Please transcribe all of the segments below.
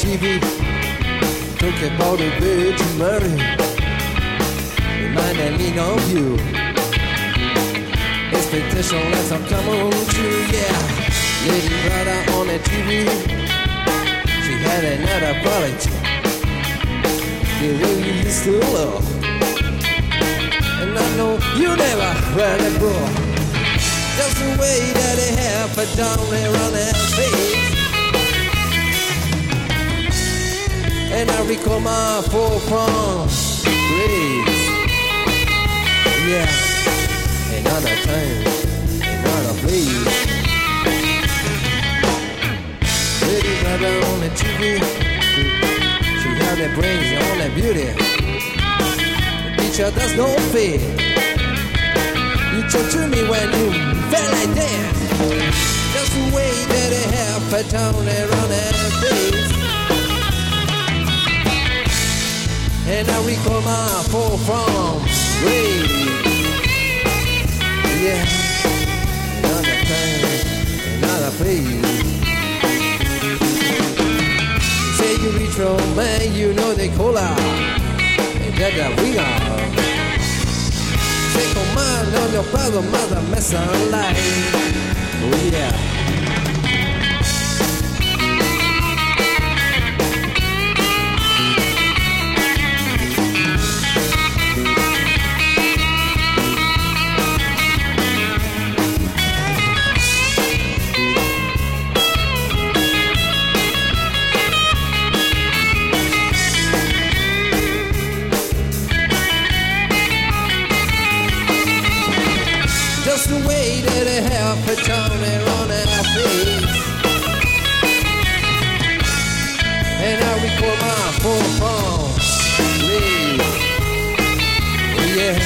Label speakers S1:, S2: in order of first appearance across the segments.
S1: TV. Talking about the Virgin Mary. Reminding me of you. Expectation lets I'm coming true, yeah. Lady Brother on the TV. She had another quality. The way you used to love. And I know you never read a book. Just the way that it happened down there on that face. And I recall my four from grace. Yeah, another time, another place. Lady on the TV. She had the brains on the beauty. The teacher does no fear. You talk to me when you felt like that. Just the way that it happened down there on that face. And I recall my fall from grace. Yeah, another time, another place. Say you reach home, man, you know they call out. And that the we are. Say command on your brother, mother, mess alive. Oh yeah. It happened down there on our face. And I recall my full palm leave. Oh, yeah,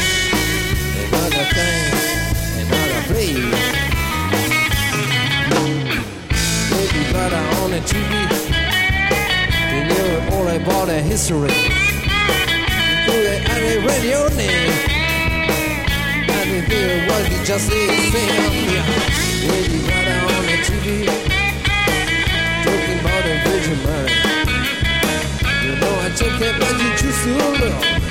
S1: another thing, another place. Maybe better on the TV. They knew all about the history. Through the your name. I didn't hear you just said, Sam. When you got out on the TV, talking about the Virgin Mary. You know I took that, but you choose to.